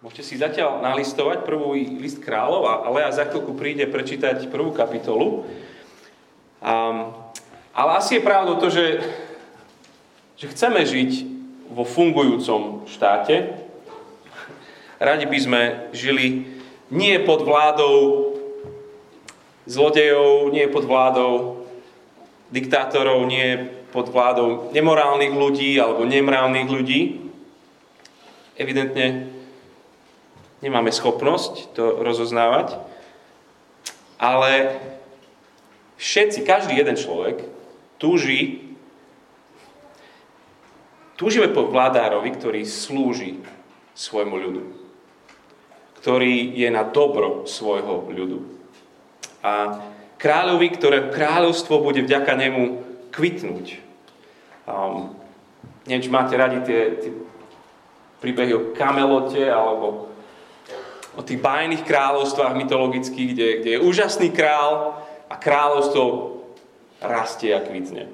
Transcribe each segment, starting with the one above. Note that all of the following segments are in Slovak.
Môžete si zatiaľ nalistovať prvú list kráľov a Lea za chvíľku príde prečítať prvú kapitolu. Um, ale asi je pravdou to, že, že chceme žiť vo fungujúcom štáte. Radi by sme žili nie pod vládou zlodejov, nie pod vládou diktátorov, nie pod vládou nemorálnych ľudí alebo nemrávnych ľudí. Evidentne nemáme schopnosť to rozoznávať, ale všetci, každý jeden človek túži, túžime po vládárovi, ktorý slúži svojmu ľudu, ktorý je na dobro svojho ľudu. A kráľovi, ktoré kráľovstvo bude vďaka nemu kvitnúť. Um, neviem, či máte radi tie, tie príbehy o Kamelote alebo o tých bajných kráľovstvách mytologických, kde, kde je úžasný král a kráľovstvo rastie a kvitne.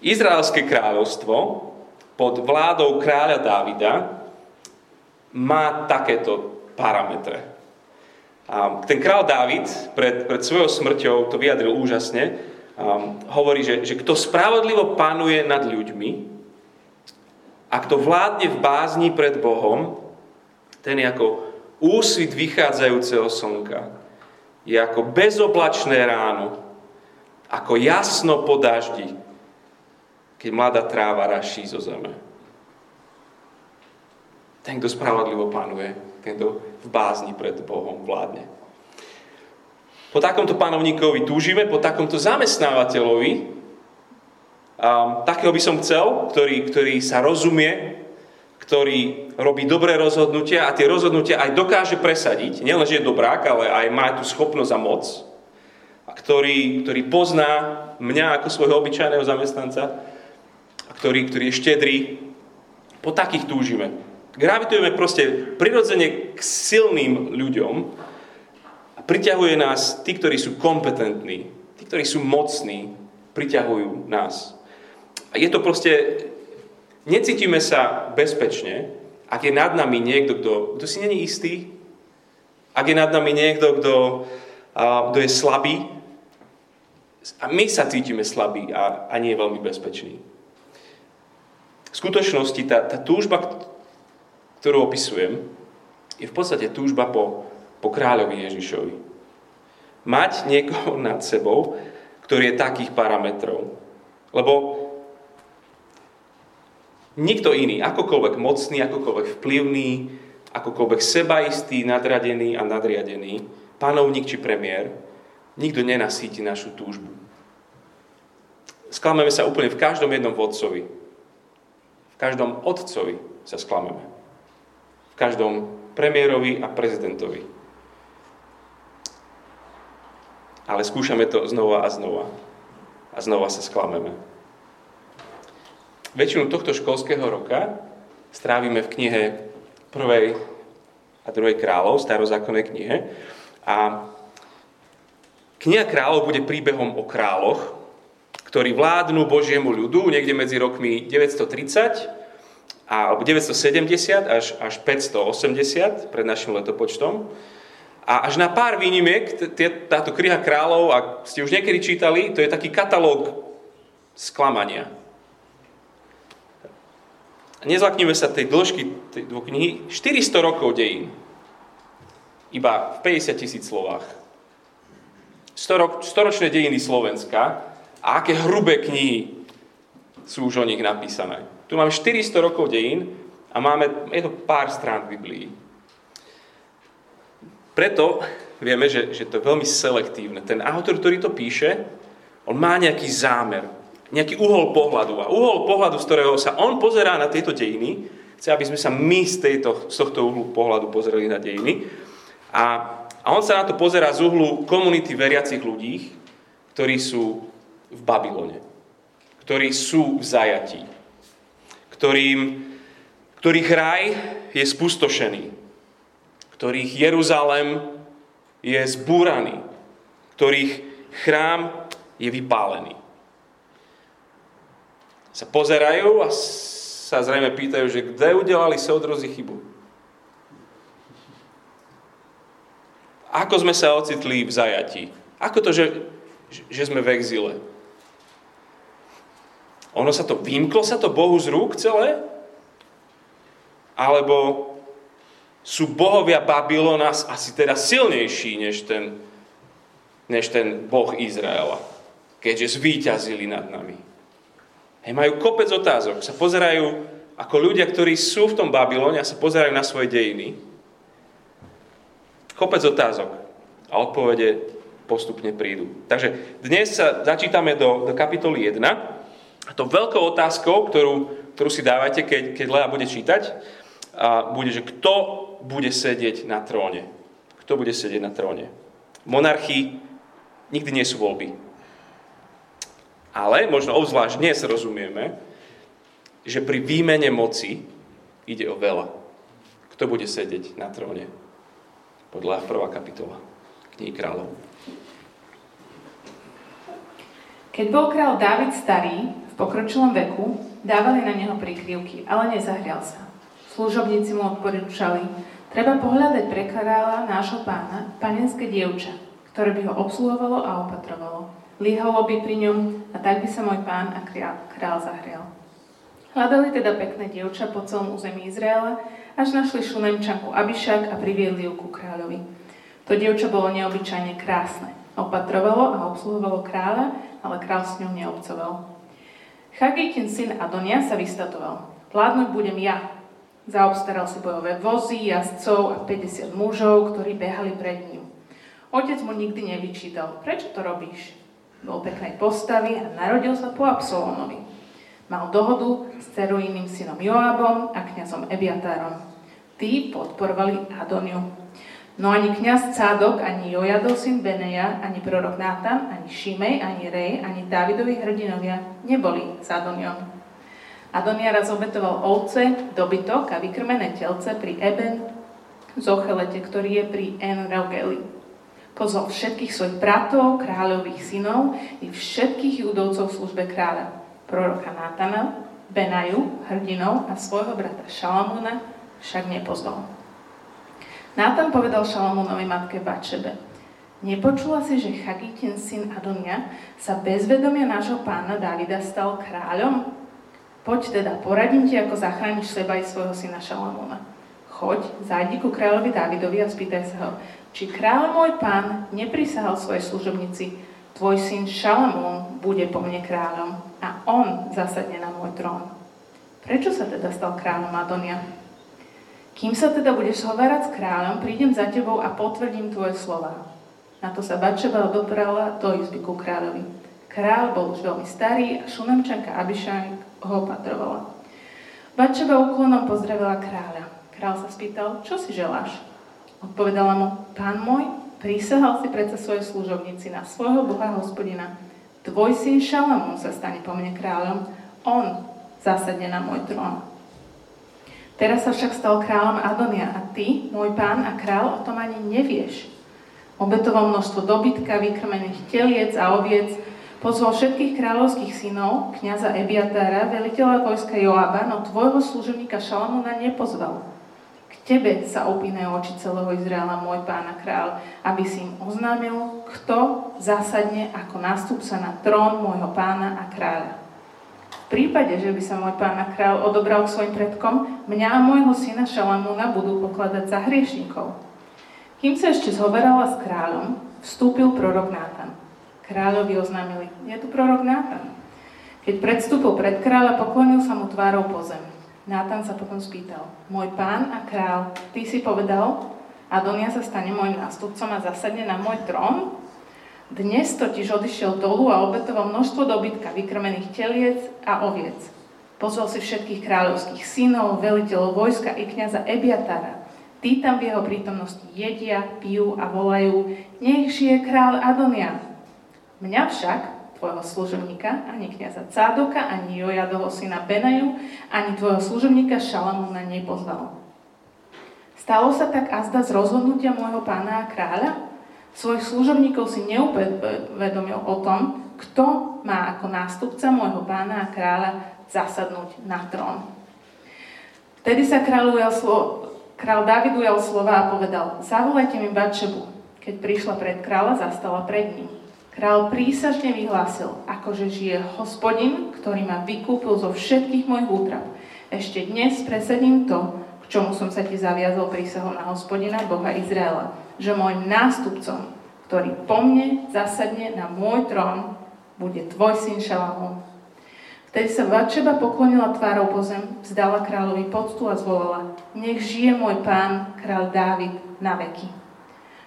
Izraelské kráľovstvo pod vládou kráľa Dávida má takéto parametre. A ten král Dávid pred, pred svojou smrťou to vyjadril úžasne. A hovorí, že, že kto spravodlivo panuje nad ľuďmi a kto vládne v bázni pred Bohom, ten je ako úsvit vychádzajúceho slnka. Je ako bezoblačné ráno, ako jasno po daždi, keď mladá tráva raší zo zeme. Ten, kto spravodlivo panuje, ten, kto v bázni pred Bohom vládne. Po takomto panovníkovi túžime, po takomto zamestnávateľovi, um, takého by som chcel, ktorý, ktorý sa rozumie ktorý robí dobré rozhodnutia a tie rozhodnutia aj dokáže presadiť. Nielen, že je dobrák, ale aj má tú schopnosť a moc. A ktorý, ktorý pozná mňa ako svojho obyčajného zamestnanca a ktorý, ktorý je štedrý. Po takých túžime. Gravitujeme proste prirodzene k silným ľuďom a priťahuje nás tí, ktorí sú kompetentní, tí, ktorí sú mocní, priťahujú nás. A je to proste Necítime sa bezpečne, ak je nad nami niekto, kto, kto si není istý, ak je nad nami niekto, kto, kto je slabý, a my sa cítime slabí a, a nie je veľmi bezpečný. V skutočnosti tá, tá túžba, ktorú opisujem, je v podstate túžba po, po kráľovi Ježišovi. Mať niekoho nad sebou, ktorý je takých parametrov. Lebo Nikto iný, akokoľvek mocný, akokoľvek vplyvný, akokoľvek sebaistý, nadradený a nadriadený, panovník či premiér, nikto nenasíti našu túžbu. Sklameme sa úplne v každom jednom vodcovi. V každom otcovi sa sklameme. V každom premiérovi a prezidentovi. Ale skúšame to znova a znova. A znova sa sklameme väčšinu tohto školského roka strávime v knihe prvej a druhej kráľov, starozákonnej knihe. A kniha kráľov bude príbehom o kráľoch, ktorí vládnu Božiemu ľudu niekde medzi rokmi 930 alebo 970 až, až 580 pred našim letopočtom. A až na pár výnimiek, táto kniha kráľov, ak ste už niekedy čítali, to je taký katalóg sklamania. Nezlakníme sa tej dĺžky tej dvoch knihy. 400 rokov dejín. Iba v 50 tisíc slovách. storočné dejiny Slovenska a aké hrubé knihy sú už o nich napísané. Tu máme 400 rokov dejín a máme, je to pár strán v Biblii. Preto vieme, že, že to je veľmi selektívne. Ten autor, ktorý to píše, on má nejaký zámer nejaký uhol pohľadu. A uhol pohľadu, z ktorého sa on pozerá na tieto dejiny, chce, aby sme sa my z, tejto, z tohto uhlu pohľadu pozreli na dejiny. A, a on sa na to pozerá z uhlu komunity veriacich ľudí, ktorí sú v Babylone, ktorí sú v zajatí, ktorým, ktorých raj je spustošený, ktorých Jeruzalem je zbúraný, ktorých chrám je vypálený sa pozerajú a sa zrejme pýtajú, že kde udelali soudrozi chybu. Ako sme sa ocitli v zajatí? Ako to, že, že sme v exile? Ono sa to, vymklo sa to Bohu z rúk celé? Alebo sú bohovia Babylona asi teda silnejší než ten, než ten boh Izraela, keďže zvíťazili nad nami. Hej, majú kopec otázok, sa pozerajú ako ľudia, ktorí sú v tom Babylone a sa pozerajú na svoje dejiny. Kopec otázok a odpovede postupne prídu. Takže dnes sa začítame do, do kapitoly 1 a to veľkou otázkou, ktorú, ktorú si dávate, keď, keď Lea bude čítať, a bude, že kto bude sedieť na tróne. Kto bude sedieť na tróne? V nikdy nie sú voľby. Ale možno obzvlášť dnes rozumieme, že pri výmene moci ide o veľa. Kto bude sedieť na tróne? Podľa prvá kapitola knihy kráľov. Keď bol král Dávid starý, v pokročilom veku, dávali na neho prikryvky, ale nezahrial sa. Služobníci mu odporúčali, treba pohľadať pre kráľa nášho pána panenské dievča, ktoré by ho obsluhovalo a opatrovalo. Líhalo by pri ňom a tak by sa môj pán a král, král zahrial. Hľadali teda pekné dievča po celom území Izraela, až našli šunemčanku Abišak a priviedli ju ku kráľovi. To dievča bolo neobyčajne krásne. Opatrovalo a obsluhovalo kráľa, ale král s ňou neobcoval. Chagitin syn Adonia sa vystatoval. Vládnuť budem ja, Zaobstaral si bojové vozy, jazdcov a 50 mužov, ktorí behali pred ním. Otec mu nikdy nevyčítal, prečo to robíš? Bol peknej postavy a narodil sa po Absolónovi. Mal dohodu s ceruínnym synom Joabom a kňazom Ebiatárom. Tí podporovali Adoniu. No ani kňaz Cádok, ani Jojadov syn Beneja, ani prorok Nátan, ani Šimej, ani Rej, ani Dávidovi hrdinovia neboli s Adoniom. Adonia raz obetoval ovce, dobytok a vykrmené telce pri Eben Zochelete, ktorý je pri Enrogeli. Pozval všetkých svojich bratov, kráľových synov i všetkých judovcov v službe kráľa. Proroka Nátana, Benaju, hrdinov a svojho brata Šalamúna však nepozval. Nátan povedal Šalamúnovi matke Bačebe, Nepočula si, že Chagitin syn Adonia sa bez vedomia nášho pána Davida stal kráľom? Poď teda, poradím ti, ako zachrániš seba i svojho syna Šalamúna. Choď, zajdi ku kráľovi Dávidovi a spýtaj sa ho, či kráľ môj pán neprisahal svojej služobnici, tvoj syn Šalamún bude po mne kráľom a on zasadne na môj trón. Prečo sa teda stal kráľom Adonia? Kým sa teda budeš hovárať s kráľom, prídem za tebou a potvrdím tvoje slova. Na to sa Bačeba odoprala do izby ku kráľovi. Král bol už veľmi starý a šunemčanka Abišaj ho opatrovala. Bačeva úklonom pozdravila kráľa. Král sa spýtal, čo si želáš? Odpovedala mu, pán môj, prísahal si predsa svojej služobnici na svojho boha hospodina. Tvoj syn Šalamún sa stane po mne kráľom, on zasadne na môj trón. Teraz sa však stal kráľom Adonia a ty, môj pán a král, o tom ani nevieš. Obetoval množstvo dobytka, vykrmených teliec a oviec, Pozval všetkých kráľovských synov, kniaza Ebiatára, veliteľa vojska Joába, no tvojho služobníka Šalamúna nepozval. Tebe sa opínajú oči celého Izraela, môj pána král, aby si im oznámil, kto zasadne ako nástupca na trón môjho pána a kráľa. V prípade, že by sa môj pán a kráľ odobral svojim predkom, mňa a môjho syna Šalamúna budú pokladať za hriešnikov. Kým sa ešte zhoverala s kráľom, vstúpil prorok Nátan. Kráľovi oznámili, je tu prorok Nátan. Keď predstúpil pred kráľa, poklonil sa mu tvárou po zem. Nátan sa potom spýtal, môj pán a král, ty si povedal, Adonia sa stane môjim nástupcom a zasadne na môj trón? Dnes totiž odišiel dolu a obetoval množstvo dobytka, vykrmených teliec a oviec. Pozval si všetkých kráľovských synov, veliteľov vojska i kniaza Ebiatára. Tí tam v jeho prítomnosti jedia, pijú a volajú, nech žije král Adonia, Mňa však, tvojho služobníka, ani kniaza Cádoka, ani Jojadovho syna Benaju, ani tvojho služobníka Šalamúna nepozval. Stalo sa tak azda z rozhodnutia môjho pána a kráľa? Svojich služobníkov si neuvedomil o tom, kto má ako nástupca môjho pána a kráľa zasadnúť na trón. Vtedy sa kráľ, ujal slo- král David ujal slova a povedal, zavolajte mi Bačebu. Keď prišla pred kráľa, zastala pred ním. Král prísažne vyhlásil, akože žije hospodin, ktorý ma vykúpil zo všetkých mojich útrap. Ešte dnes presedím to, k čomu som sa ti zaviazol prísahom na hospodina, Boha Izraela, že môjim nástupcom, ktorý po mne zasadne na môj trón, bude tvoj syn Šalamón. Vtedy sa Vatšeba poklonila tvárou po zem, vzdala kráľovi poctu a zvolala, nech žije môj pán, kráľ Dávid, na veky.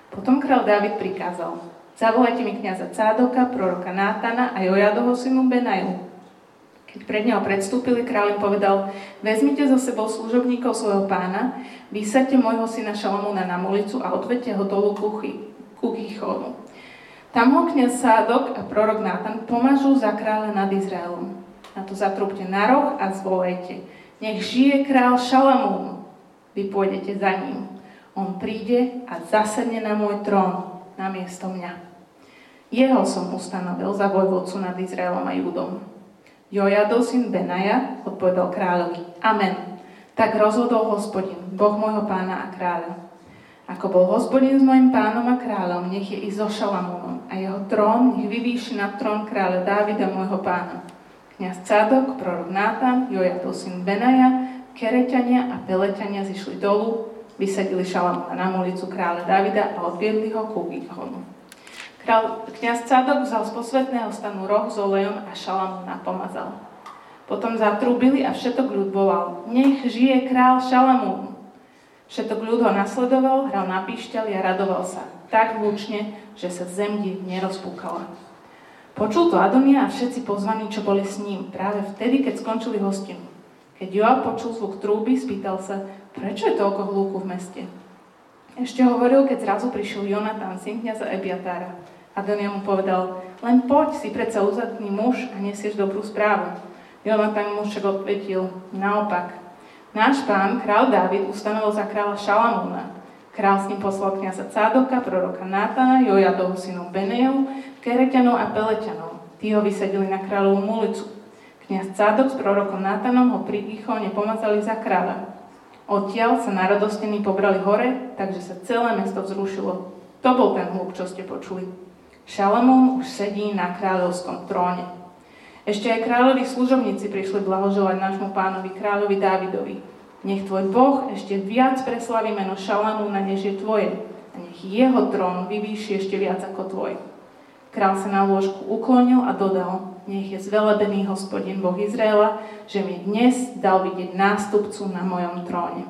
Potom kráľ Dávid prikázal, Zavolajte mi kniaza Cádoka, proroka Nátana a Jojadovho synu Benaju. Keď pred neho predstúpili, kráľ im povedal, vezmite so sebou služobníkov svojho pána, vysaďte môjho syna Šalamúna na molicu a odvedte ho dolu ku Gichodu. Tam ho kniaz Sádok a prorok Nátan pomažú za kráľa nad Izraelom. Na to zatrúbte na roh a zvolejte. Nech žije král Šalamún. Vy pôjdete za ním. On príde a zasadne na môj trón namiesto mňa. Jeho som ustanovil za vojvodcu nad Izraelom a Judom. Jojadov syn Benaja odpovedal kráľovi. Amen. Tak rozhodol hospodin, Boh môjho pána a kráľa. Ako bol hospodin s mojim pánom a kráľom, nech je i so Šalamúnom a jeho trón nech vyvýši na trón kráľa Dávida môjho pána. Kňaz Cadok, prorok Nátan, Jojadov syn Benaja, Kereťania a Peleťania zišli dolu vysadili Šalamúna na ulicu kráľa Davida a odviedli ho ku Gihonu. Král, kniaz Cadok vzal z posvetného stanu roh s olejom a Šalamúna pomazal. Potom zatrúbili a všetok ľud volal, nech žije král Šalamún. Všetok ľud ho nasledoval, hral na píšťali a radoval sa tak hlučne, že sa zem nerozpúkala. Počul to Adonia a všetci pozvaní, čo boli s ním, práve vtedy, keď skončili hostinu. Keď Joab počul zvuk trúby, spýtal sa, prečo je toľko hľúku v meste? Ešte hovoril, keď zrazu prišiel Jonatán, syn kniaza Ebiatára. Adonia mu povedal, len poď, si predsa uzadný muž a nesieš dobrú správu. Jonatán mu však odvetil, naopak. Náš pán, král Dávid, ustanovil za kráľa Šalamúna. Král s ním poslal kniaza Cádoka, proroka Nátana, Jojadovho synov Benejov, Kereťanov a Peleťanov. Tí ho vysadili na kráľovú mulicu. Kňaz Cádok s prorokom Nátanom ho pri Gichone pomazali za kráľa. Odtiaľ sa narodostení pobrali hore, takže sa celé mesto vzrušilo. To bol ten hluk, čo ste počuli. Šalamún už sedí na kráľovskom tróne. Ešte aj kráľovi služobníci prišli blahoželať nášmu pánovi kráľovi Dávidovi. Nech tvoj Boh ešte viac preslaví meno Šalamúna, než je tvoje. A nech jeho trón vyvýši ešte viac ako tvoj. Král sa na lôžku uklonil a dodal, nech je zvelebený hospodin Boh Izraela, že mi dnes dal vidieť nástupcu na mojom tróne.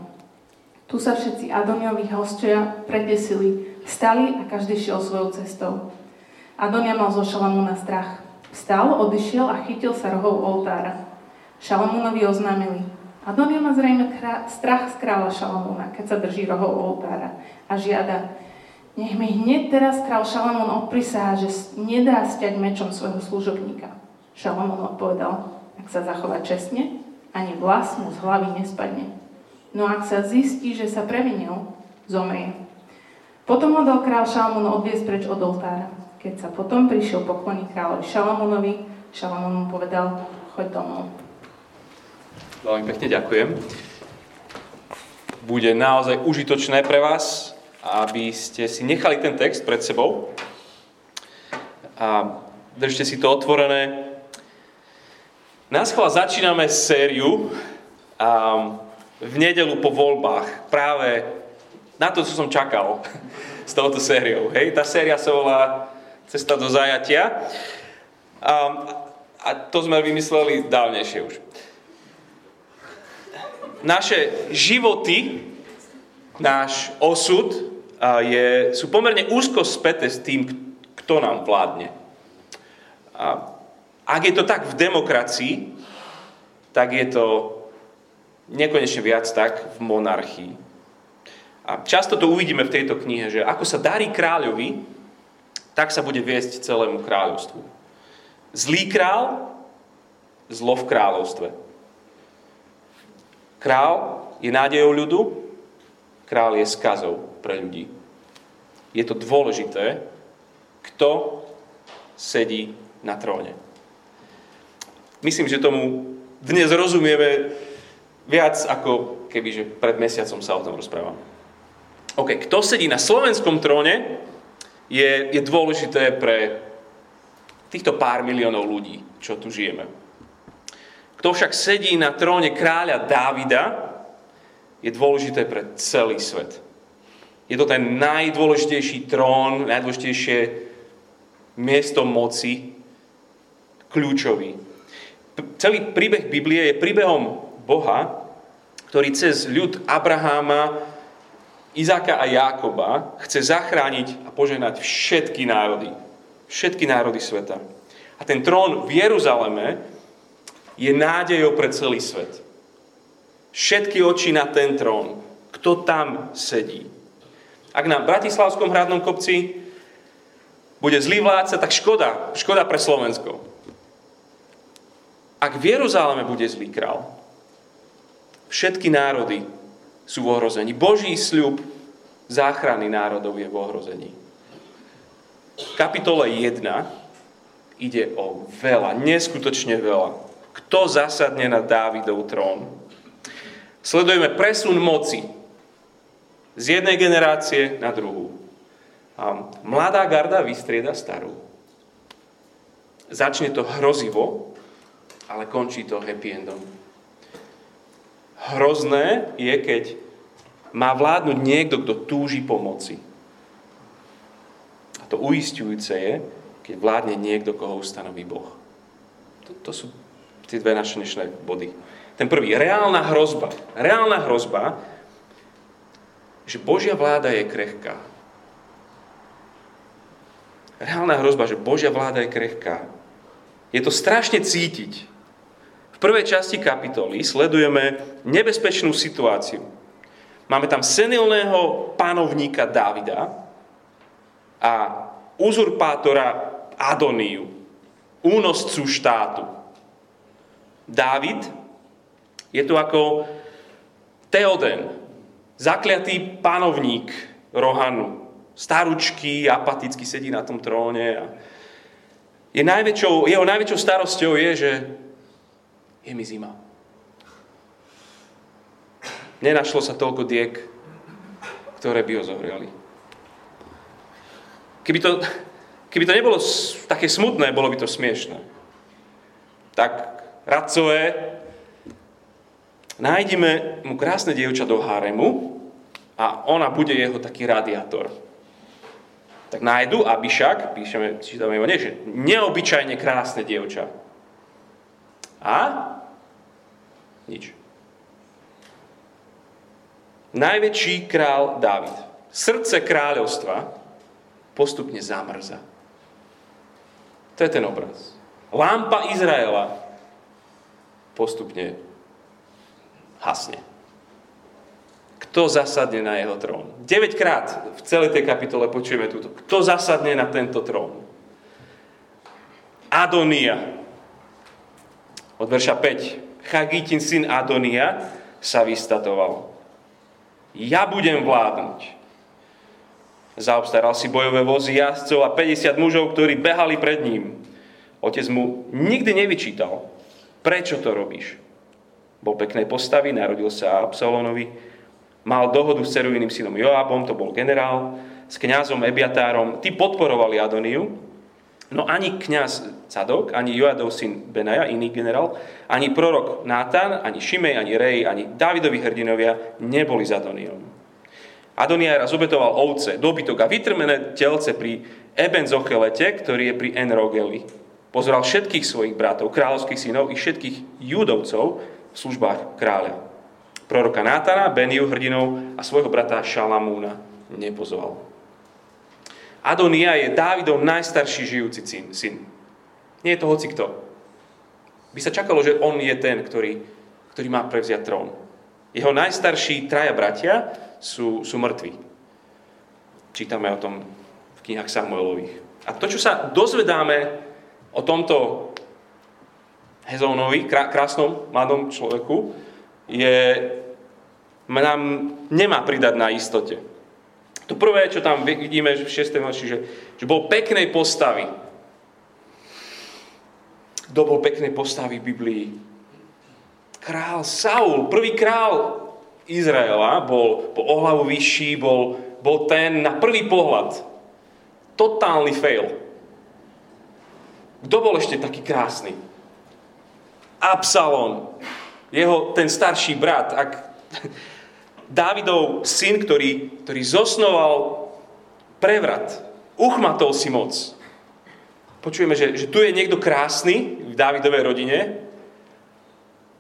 Tu sa všetci Adoniovi hostia predesili, stali a každý šiel svojou cestou. Adonia mal zo Šalamúna strach. Vstal, odišiel a chytil sa rohov oltára. Šalamúnovi oznámili, Adonia má zrejme strach z kráľa Šalamúna, keď sa drží rohov oltára a žiada, nech mi hneď teraz král Šalamún odprisá, že nedá stiať mečom svojho služobníka. Šalamón odpovedal, ak sa zachová čestne, ani vlas mu z hlavy nespadne. No ak sa zistí, že sa previnil, zomrie. Potom ho dal král Šalamún odviesť preč od oltára. Keď sa potom prišiel pokloniť kráľovi Šalamúnovi, Šalamún mu povedal, choď domov. Veľmi pekne ďakujem. Bude naozaj užitočné pre vás, aby ste si nechali ten text pred sebou a držte si to otvorené. Nás chvala začíname sériu um, v nedelu po voľbách. Práve na to, čo som čakal s touto sériou. Hej? Tá séria sa volá Cesta do zajatia. Um, a to sme vymysleli dávnejšie už. Naše životy, náš osud uh, je, sú pomerne úzko späté s tým, kto nám vládne. A ak je to tak v demokracii, tak je to nekonečne viac tak v monarchii. A často to uvidíme v tejto knihe, že ako sa darí kráľovi, tak sa bude viesť celému kráľovstvu. Zlý král, zlo v kráľovstve. Král je nádejou ľudu, král je skazou pre ľudí. Je to dôležité, kto sedí na tróne. Myslím, že tomu dnes rozumieme viac ako kebyže pred mesiacom sa o tom rozprávam. OK, kto sedí na slovenskom tróne, je, je dôležité pre týchto pár miliónov ľudí, čo tu žijeme. Kto však sedí na tróne kráľa Dávida, je dôležité pre celý svet. Je to ten najdôležitejší trón, najdôležitejšie miesto moci, kľúčový. Celý príbeh Biblie je príbehom Boha, ktorý cez ľud Abraháma, Izáka a Jákoba chce zachrániť a poženať všetky národy. Všetky národy sveta. A ten trón v Jeruzaleme je nádejou pre celý svet. Všetky oči na ten trón. Kto tam sedí? Ak na Bratislavskom hradnom kopci bude zlý vládca, tak škoda. Škoda pre Slovensko. Ak v Jeruzaleme bude zlý král, všetky národy sú v ohrození. Boží sľub záchrany národov je v ohrození. V kapitole 1 ide o veľa, neskutočne veľa. Kto zasadne na Dávidov trón? Sledujeme presun moci z jednej generácie na druhú. A mladá garda vystrieda starú. Začne to hrozivo, ale končí to happy endom. Hrozné je, keď má vládnuť niekto, kto túži pomoci. A to uistujúce je, keď vládne niekto, koho ustanoví Boh. To, to sú tie dve naše dnešné body. Ten prvý, reálna hrozba. Reálna hrozba, že Božia vláda je krehká. Reálna hrozba, že Božia vláda je krehká. Je to strašne cítiť prvej časti kapitoly sledujeme nebezpečnú situáciu. Máme tam senilného pánovníka Davida a uzurpátora Adoniu, únoscu štátu. Dávid je tu ako Teoden, zakliatý panovník Rohanu. Staručký, apaticky sedí na tom tróne. A je najväčšou, jeho najväčšou starosťou je, že je mi zima. Nenašlo sa toľko diek, ktoré by ho zohriali. Keby to, keby to nebolo také smutné, bolo by to smiešné. Tak, radcové, nájdime mu krásne dievča do haremu a ona bude jeho taký radiátor. Tak nájdu Abišak, píšeme, čítame ho, nie, že neobyčajne krásne dievča. A nič. Najväčší král Dávid. Srdce kráľovstva postupne zamrza. To je ten obraz. Lampa Izraela postupne hasne. Kto zasadne na jeho trón? 9 krát v celej tej kapitole počujeme túto. Kto zasadne na tento trón? Adonia. Od verša 5. Chagitin syn Adonia, sa vystatoval. Ja budem vládnuť. Zaobstaral si bojové vozy jazdcov a 50 mužov, ktorí behali pred ním. Otec mu nikdy nevyčítal, prečo to robíš. Bol peknej postavy, narodil sa Absalonovi, mal dohodu s ceruviným synom Joabom, to bol generál, s kňazom Ebiatárom, tí podporovali Adoniu, No ani kňaz Cadok, ani Joadov syn Benaja, iný generál, ani prorok Nátan, ani Šimej, ani Rej, ani Dávidovi hrdinovia neboli za Adoniom. Adonia raz obetoval ovce, dobytok a vytrmené telce pri Eben Zochelete, ktorý je pri Enrogeli. Pozoral všetkých svojich bratov, kráľovských synov i všetkých judovcov v službách kráľa. Proroka Nátana, Beniu hrdinov a svojho brata Šalamúna nepozval. Adonia je Dávidov najstarší žijúci syn. Nie je to hoci kto. By sa čakalo, že on je ten, ktorý, ktorý má prevziať trón. Jeho najstarší traja bratia sú, sú mŕtvi. Čítame o tom v knihách Samuelových. A to, čo sa dozvedáme o tomto Hezónovi, krásnom mladom človeku, je, nám nemá pridať na istote. To prvé, čo tam vidíme v 6. verši, že, že bol peknej postavy. Kto bol peknej postavy v Biblii? Král Saul, prvý král Izraela, bol po ohlavu vyšší, bol, bol ten na prvý pohľad. totálny fail. Kto bol ešte taký krásny? Absalon, jeho ten starší brat. Ak, Dávidov syn, ktorý, ktorý zosnoval prevrat, uchmatol si moc. Počujeme, že, že tu je niekto krásny v Dávidovej rodine,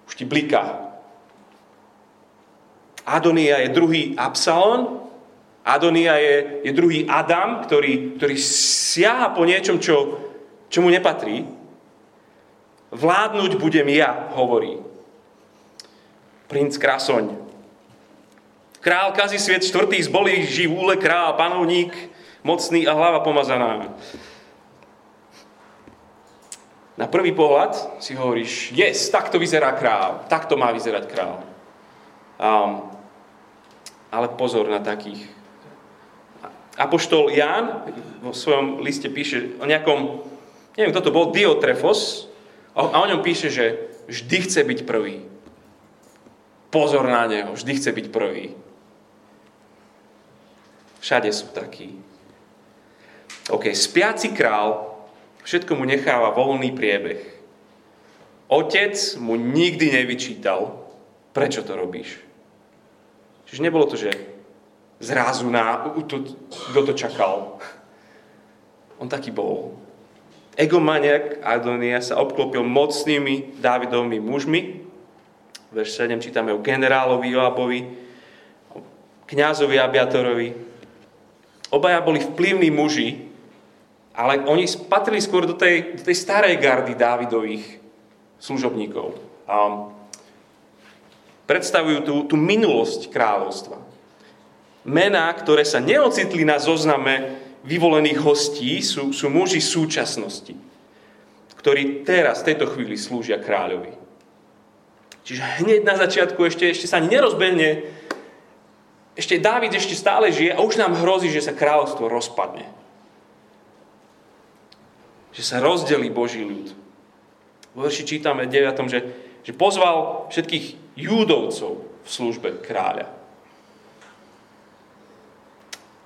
už ti bliká. Adonia je druhý Absalon, Adonia je, je druhý Adam, ktorý, ktorý siaha po niečom, čo, čo mu nepatrí. Vládnuť budem ja, hovorí. Princ Krasoň. Král kazí sviet štvrtý zbolí živúle, král, panovník, mocný a hlava pomazaná. Na prvý pohľad si hovoríš, yes, takto vyzerá král, takto má vyzerať král. Um, ale pozor na takých. Apoštol Ján vo svojom liste píše o nejakom, neviem, kto to bol, Diotrefos, a o ňom píše, že vždy chce byť prvý. Pozor na neho, vždy chce byť prvý. Všade sú takí. OK, spiaci král všetko mu necháva voľný priebeh. Otec mu nikdy nevyčítal, prečo to robíš. Čiže nebolo to, že zrazu na, kto to čakal. On taký bol. Egomaniak Adonia sa obklopil mocnými Dávidovými mužmi, verš 7 čítame o generálovi Joabovi, o kniazovi Abiatorovi. Obaja boli vplyvní muži, ale oni patrili skôr do tej, do tej starej gardy Dávidových služobníkov. A predstavujú tú, tú minulosť kráľovstva. Mená, ktoré sa neocitli na zozname vyvolených hostí, sú, sú muži súčasnosti, ktorí teraz, v tejto chvíli slúžia kráľovi. Čiže hneď na začiatku ešte, ešte sa ani nerozbehne, ešte Dávid ešte stále žije a už nám hrozí, že sa kráľovstvo rozpadne. Že sa rozdelí Boží ľud. Vo verši čítame 9, že, že pozval všetkých júdovcov v službe kráľa.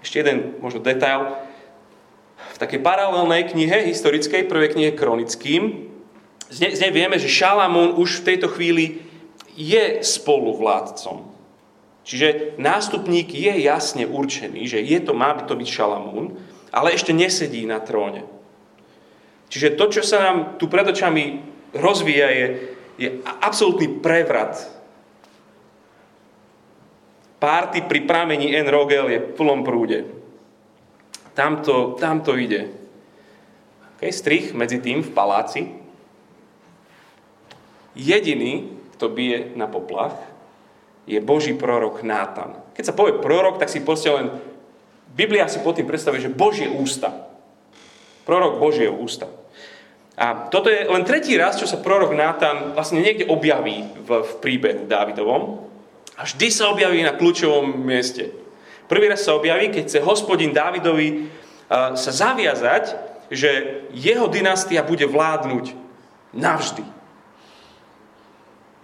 Ešte jeden možno detail. V takej paralelnej knihe, historickej, prvej knihe kronickým, z nej vieme, že Šalamún už v tejto chvíli je spoluvládcom. Čiže nástupník je jasne určený, že je to, má to byť Šalamún, ale ešte nesedí na tróne. Čiže to, čo sa nám tu pred očami rozvíja, je, je absolútny prevrat. Párty pri pramení N. Rogel je v plnom prúde. Tamto, tamto ide. Okay, strich medzi tým v paláci. Jediný, kto bije na poplach, je Boží prorok Nátan. Keď sa povie prorok, tak si proste len... Biblia si po tým predstavuje, že Božie ústa. Prorok Božieho ústa. A toto je len tretí raz, čo sa prorok Nátan vlastne niekde objaví v, v príbehu Dávidovom. A vždy sa objaví na kľúčovom mieste. Prvý raz sa objaví, keď chce hospodin Dávidovi uh, sa zaviazať, že jeho dynastia bude vládnuť navždy.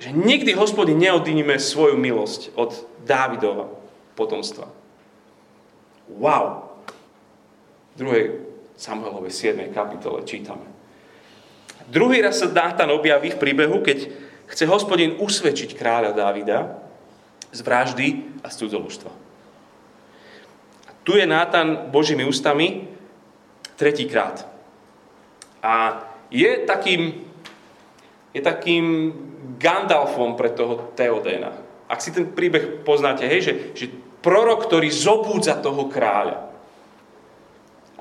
Že nikdy hospodin neodiníme svoju milosť od Dávidova potomstva. Wow! V 2. Samuelovej 7. kapitole čítame. Druhý raz sa Dátan objaví v príbehu, keď chce hospodin usvedčiť kráľa Dávida z vraždy a z cudzoložstva. Tu je Nátan Božími ústami tretíkrát. A je takým, je takým Gandalfom pre toho Teodéna. Ak si ten príbeh poznáte, hej, že, že prorok, ktorý zobúdza toho kráľa.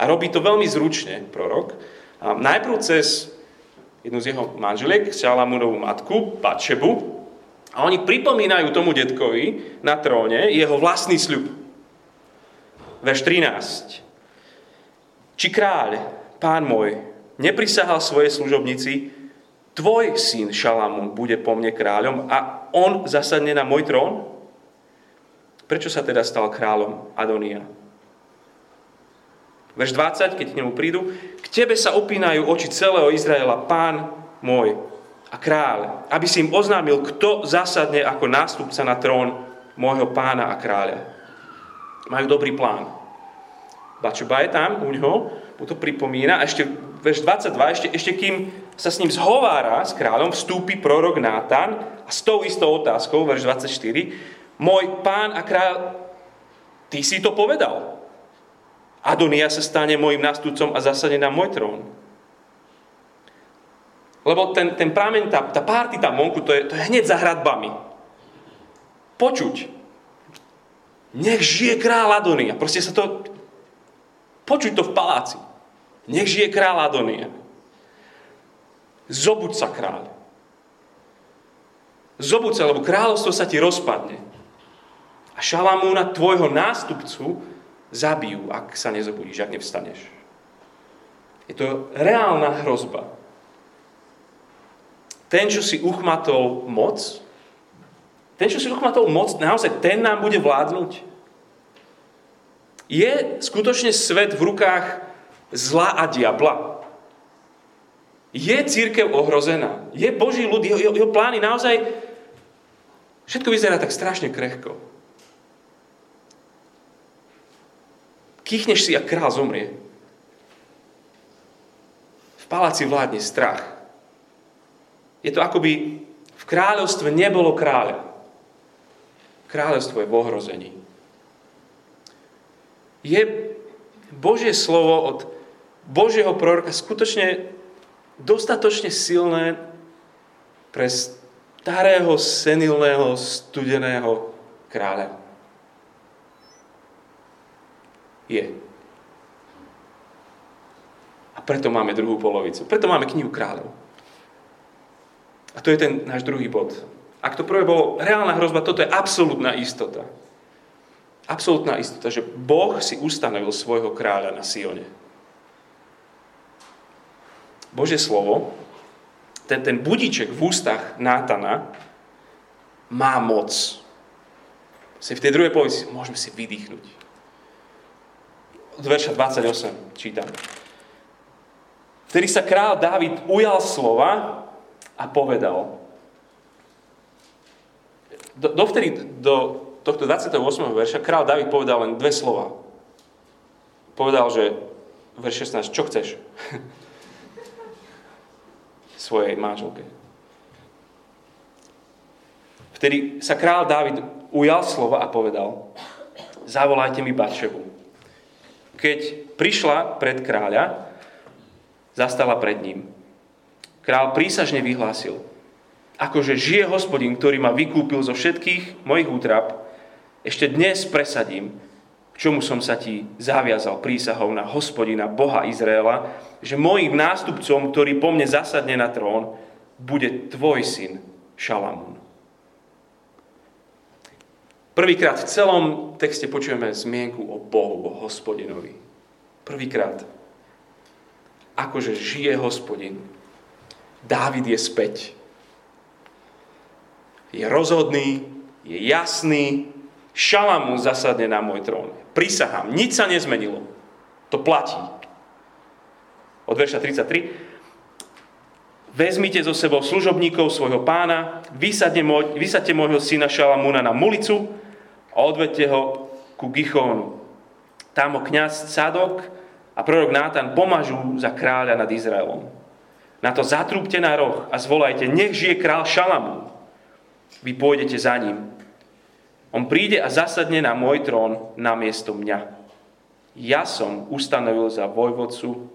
A robí to veľmi zručne, prorok. A najprv cez jednu z jeho manželiek, Šalamúnovú matku, Batšebu, a oni pripomínajú tomu detkovi na tróne jeho vlastný sľub. Verš 13. Či kráľ, pán môj, neprisahal svojej služobnici, tvoj syn Šalamún bude po mne kráľom a on zasadne na môj trón? Prečo sa teda stal kráľom Adonia? Verš 20, keď k nemu prídu, k tebe sa opínajú oči celého Izraela, pán môj a kráľ, aby si im oznámil, kto zasadne ako nástupca na trón môjho pána a kráľa. Majú dobrý plán. Bačoba je tam u ňoho, mu to pripomína a ešte verš 22, ešte, ešte kým sa s ním zhovára s kráľom, vstúpi prorok Nátan a s tou istou otázkou, verš 24, môj pán a kráľ, ty si to povedal. Adonia sa stane môjim nástupcom a zasade na môj trón. Lebo ten, ten pramen, tá, tá párty tam vonku, to je, to je hneď za hradbami. Počuť. Nech žije král Adonia. Proste sa to... Počuť to v paláci. Nech žije král Adonia. Zobuď sa kráľ. Zobuď sa, lebo kráľovstvo sa ti rozpadne. A Šalamúna, tvojho nástupcu, zabijú, ak sa nezobudíš, ak nevstaneš. Je to reálna hrozba. Ten, čo si uchmatol moc, ten, čo si uchmatol moc, naozaj ten nám bude vládnuť. Je skutočne svet v rukách zla a diabla. Je církev ohrozená. Je Boží ľud, jeho, jeho plány naozaj... Všetko vyzerá tak strašne krehko. Kýchneš si a král zomrie. V paláci vládne strach. Je to akoby v kráľovstve nebolo kráľa. Kráľovstvo je v ohrození. Je Božie slovo od Božieho proroka skutočne dostatočne silné pre starého, senilného, studeného kráľa. Je. A preto máme druhú polovicu. Preto máme knihu kráľov. A to je ten náš druhý bod. Ak to prvé bolo reálna hrozba, toto je absolútna istota. Absolútna istota, že Boh si ustanovil svojho kráľa na Sione. Bože slovo, ten, ten budíček v ústach Nátana má moc. Si v tej druhej polovici môžeme si vydýchnuť. Od verša 28 čítam. Vtedy sa král Dávid ujal slova a povedal. Do, dovtedy, do tohto 28. verša, král David povedal len dve slova. Povedal, že verš 16, čo chceš? Svojej manželke. Vtedy sa král David ujal slova a povedal, zavolajte mi Batševu. Keď prišla pred kráľa, zastala pred ním. Král prísažne vyhlásil, akože žije hospodin, ktorý ma vykúpil zo všetkých mojich útrap, ešte dnes presadím, čomu som sa ti zaviazal prísahou na hospodina Boha Izraela, že môjim nástupcom, ktorý po mne zasadne na trón, bude tvoj syn Šalamún. Prvýkrát v celom texte počujeme zmienku o Bohu, o hospodinovi. Prvýkrát. Akože žije hospodin, Dávid je späť. Je rozhodný, je jasný, Šalamu zasadne na môj trón. Prisahám, nič sa nezmenilo. To platí. Od verša 33. Vezmite zo sebou služobníkov svojho pána, vysadne môj, vysadte môjho syna Šalamúna na mulicu a odvedte ho ku Gichónu. Tam ho kniaz Sadok a prorok Nátan pomažú za kráľa nad Izraelom. Na to zatrúbte na roh a zvolajte, nech žije král Šalamún. Vy pôjdete za ním. On príde a zasadne na môj trón na miesto mňa. Ja som ustanovil za vojvodcu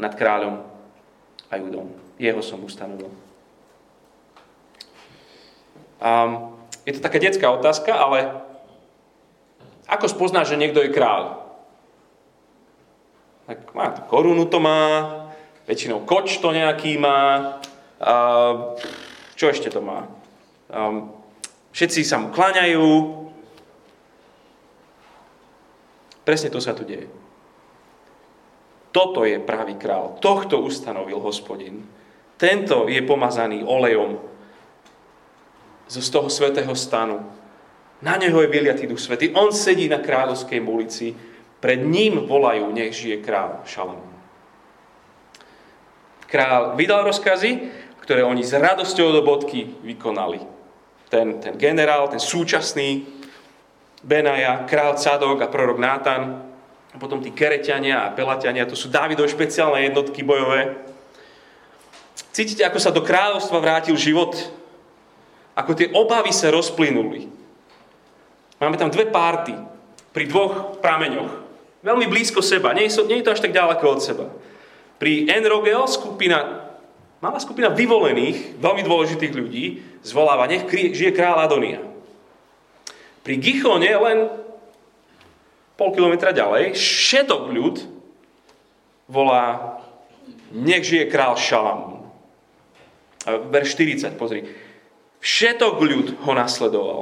nad kráľom a Judom. Jeho som ustanovil. Um, je to taká detská otázka, ale ako spoznáš, že niekto je kráľ? Tak má korunu to má, väčšinou koč to nejaký má, a čo ešte to má? Um, všetci sa mu kláňajú. Presne to sa tu deje. Toto je pravý král. Tohto ustanovil hospodin. Tento je pomazaný olejom z toho svetého stanu. Na neho je vyliatý duch svetý. On sedí na kráľovskej ulici. Pred ním volajú, nech žije král Šalamún král vydal rozkazy, ktoré oni s radosťou do bodky vykonali. Ten, ten generál, ten súčasný Benaja, král Cadok a prorok Nátan A potom tí Kereťania a Pelatiania, to sú Dávidové špeciálne jednotky bojové. Cítite, ako sa do kráľovstva vrátil život? Ako tie obavy sa rozplynuli. Máme tam dve párty pri dvoch prameňoch. Veľmi blízko seba, nie je, nie je to až tak ďaleko od seba. Pri Enrogel skupina, malá skupina vyvolených, veľmi dôležitých ľudí, zvoláva, nech žije kráľ Adonia. Pri Gichone len pol kilometra ďalej, všetok ľud volá, nech žije král Šalamún. Verš 40, pozri. Všetok ľud ho nasledoval.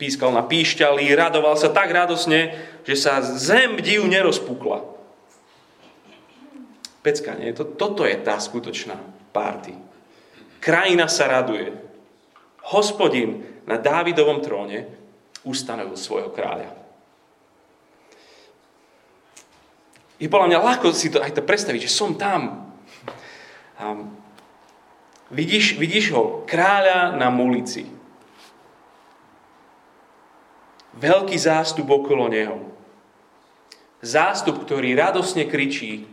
Pískal na píšťali, radoval sa tak radosne, že sa zem div nerozpukla. Pecka, nie? Toto je tá skutočná párty. Krajina sa raduje. Hospodin na Dávidovom tróne ustanovil svojho kráľa. Je podľa mňa ľahko si to aj to predstaviť, že som tam. A vidíš, vidíš ho, kráľa na ulici. Veľký zástup okolo neho. Zástup, ktorý radosne kričí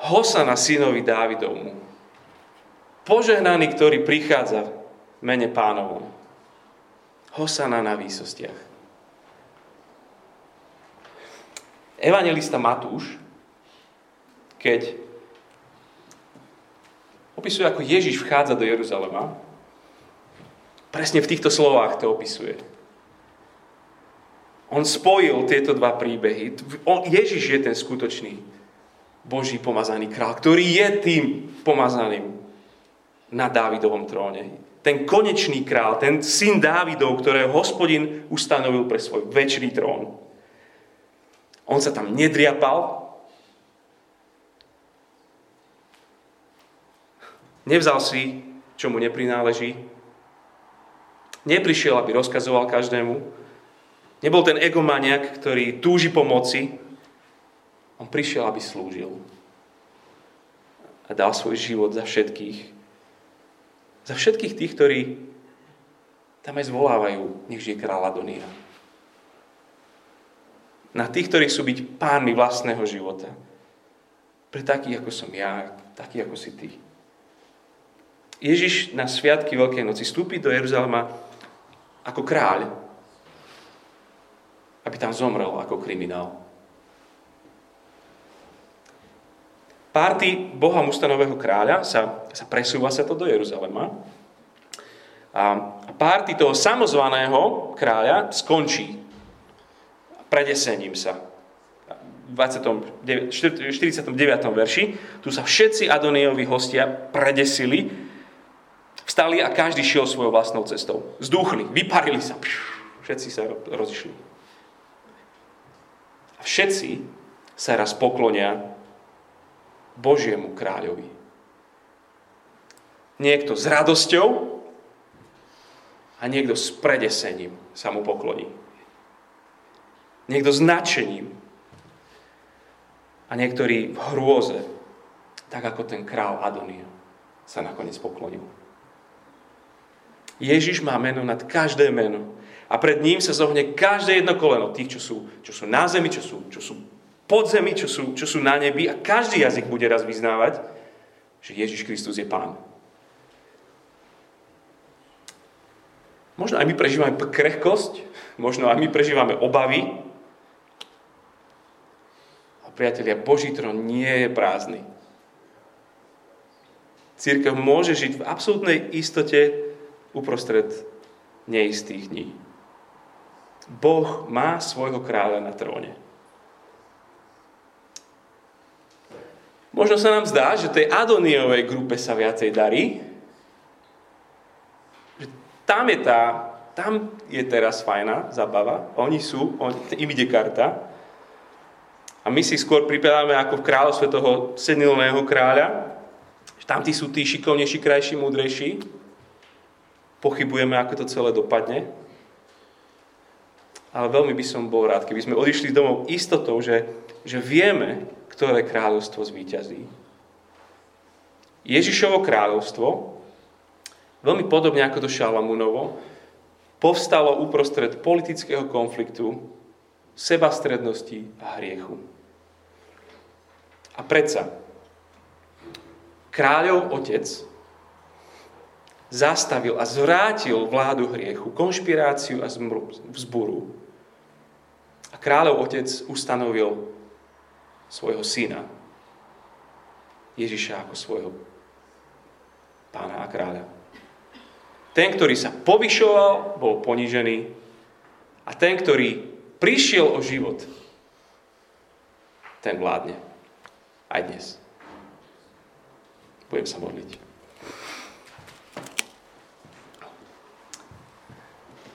Hosana synovi Dávidovmu. Požehnaný, ktorý prichádza v mene pánovom. Hosana na výsostiach. Evangelista Matúš, keď opisuje, ako Ježiš vchádza do Jeruzalema, presne v týchto slovách to opisuje. On spojil tieto dva príbehy. Ježiš je ten skutočný Boží pomazaný král, ktorý je tým pomazaným na Dávidovom tróne. Ten konečný král, ten syn Dávidov, ktorého hospodin ustanovil pre svoj väčší trón. On sa tam nedriapal, nevzal si, čo mu neprináleží, neprišiel, aby rozkazoval každému, nebol ten egomaniak, ktorý túži pomoci, on prišiel, aby slúžil. A dal svoj život za všetkých, za všetkých tých, ktorí tam aj zvolávajú, nech žije kráľ Adonia. Na tých, ktorí sú byť pánmi vlastného života. Pre takých, ako som ja, taký, ako si ty. Ježiš na sviatky Veľkej noci vstúpi do Jeruzalema ako kráľ, aby tam zomrel ako kriminál. Párty Boha Mustanového kráľa sa, sa presúva sa to do Jeruzalema. A párty toho samozvaného kráľa skončí predesením sa. V 49. verši tu sa všetci Adoniovi hostia predesili, vstali a každý šiel svojou vlastnou cestou. Zdúchli, vyparili sa, všetci sa rozišli. A všetci sa raz poklonia Božiemu kráľovi. Niekto s radosťou a niekto s predesením sa mu pokloní. Niekto s nadšením a niektorí v hrôze, tak ako ten král Adonia sa nakoniec poklonil. Ježiš má meno nad každé meno. A pred ním sa zohne každé jedno koleno tých, čo sú, čo sú na zemi, čo sú, čo sú podzemi, čo sú, čo sú na nebi a každý jazyk bude raz vyznávať, že Ježiš Kristus je Pán. Možno aj my prežívame krehkosť, možno aj my prežívame obavy. A priatelia, Boží trón nie je prázdny. Církev môže žiť v absolútnej istote uprostred neistých dní. Boh má svojho kráľa na tróne. Možno sa nám zdá, že tej Adoniovej grupe sa viacej darí. Že tam je tá, tam je teraz fajná zabava. Oni sú, on, im ide karta. A my si skôr pripadáme ako v kráľovstve toho senilného kráľa. Tam tí sú tí šikovnejší, krajší, múdrejší. Pochybujeme, ako to celé dopadne. Ale veľmi by som bol rád, keby sme odišli domov istotou, že, že vieme, ktoré kráľovstvo zvíťazí. Ježišovo kráľovstvo, veľmi podobne ako to Šalamúnovo, povstalo uprostred politického konfliktu sebastrednosti a hriechu. A predsa, kráľov otec zastavil a zvrátil vládu hriechu, konšpiráciu a vzburu. A kráľov otec ustanovil svojho syna, Ježiša ako svojho pána a kráľa. Ten, ktorý sa povyšoval, bol ponížený a ten, ktorý prišiel o život, ten vládne. Aj dnes. Budem sa modliť.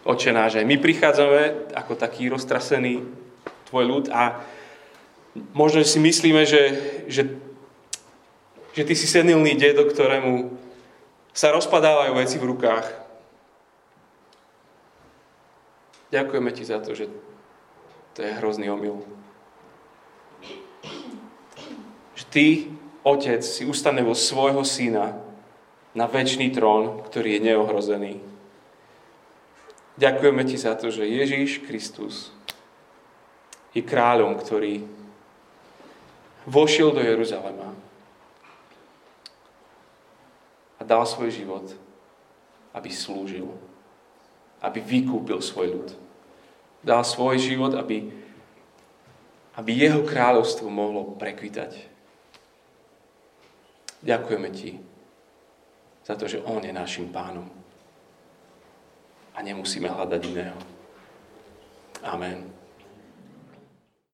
Oče náš, my prichádzame ako taký roztrasený tvoj ľud a možno si myslíme, že, že, že ty si senilný dedo, ktorému sa rozpadávajú veci v rukách. Ďakujeme ti za to, že to je hrozný omyl. Že ty, otec, si ustanovil svojho syna na väčší trón, ktorý je neohrozený. Ďakujeme ti za to, že Ježíš Kristus je kráľom, ktorý vošiel do Jeruzalema a dal svoj život, aby slúžil, aby vykúpil svoj ľud. Dal svoj život, aby, aby jeho kráľovstvo mohlo prekvitať. Ďakujeme ti za to, že on je našim pánom. A nemusíme hľadať iného. Amen.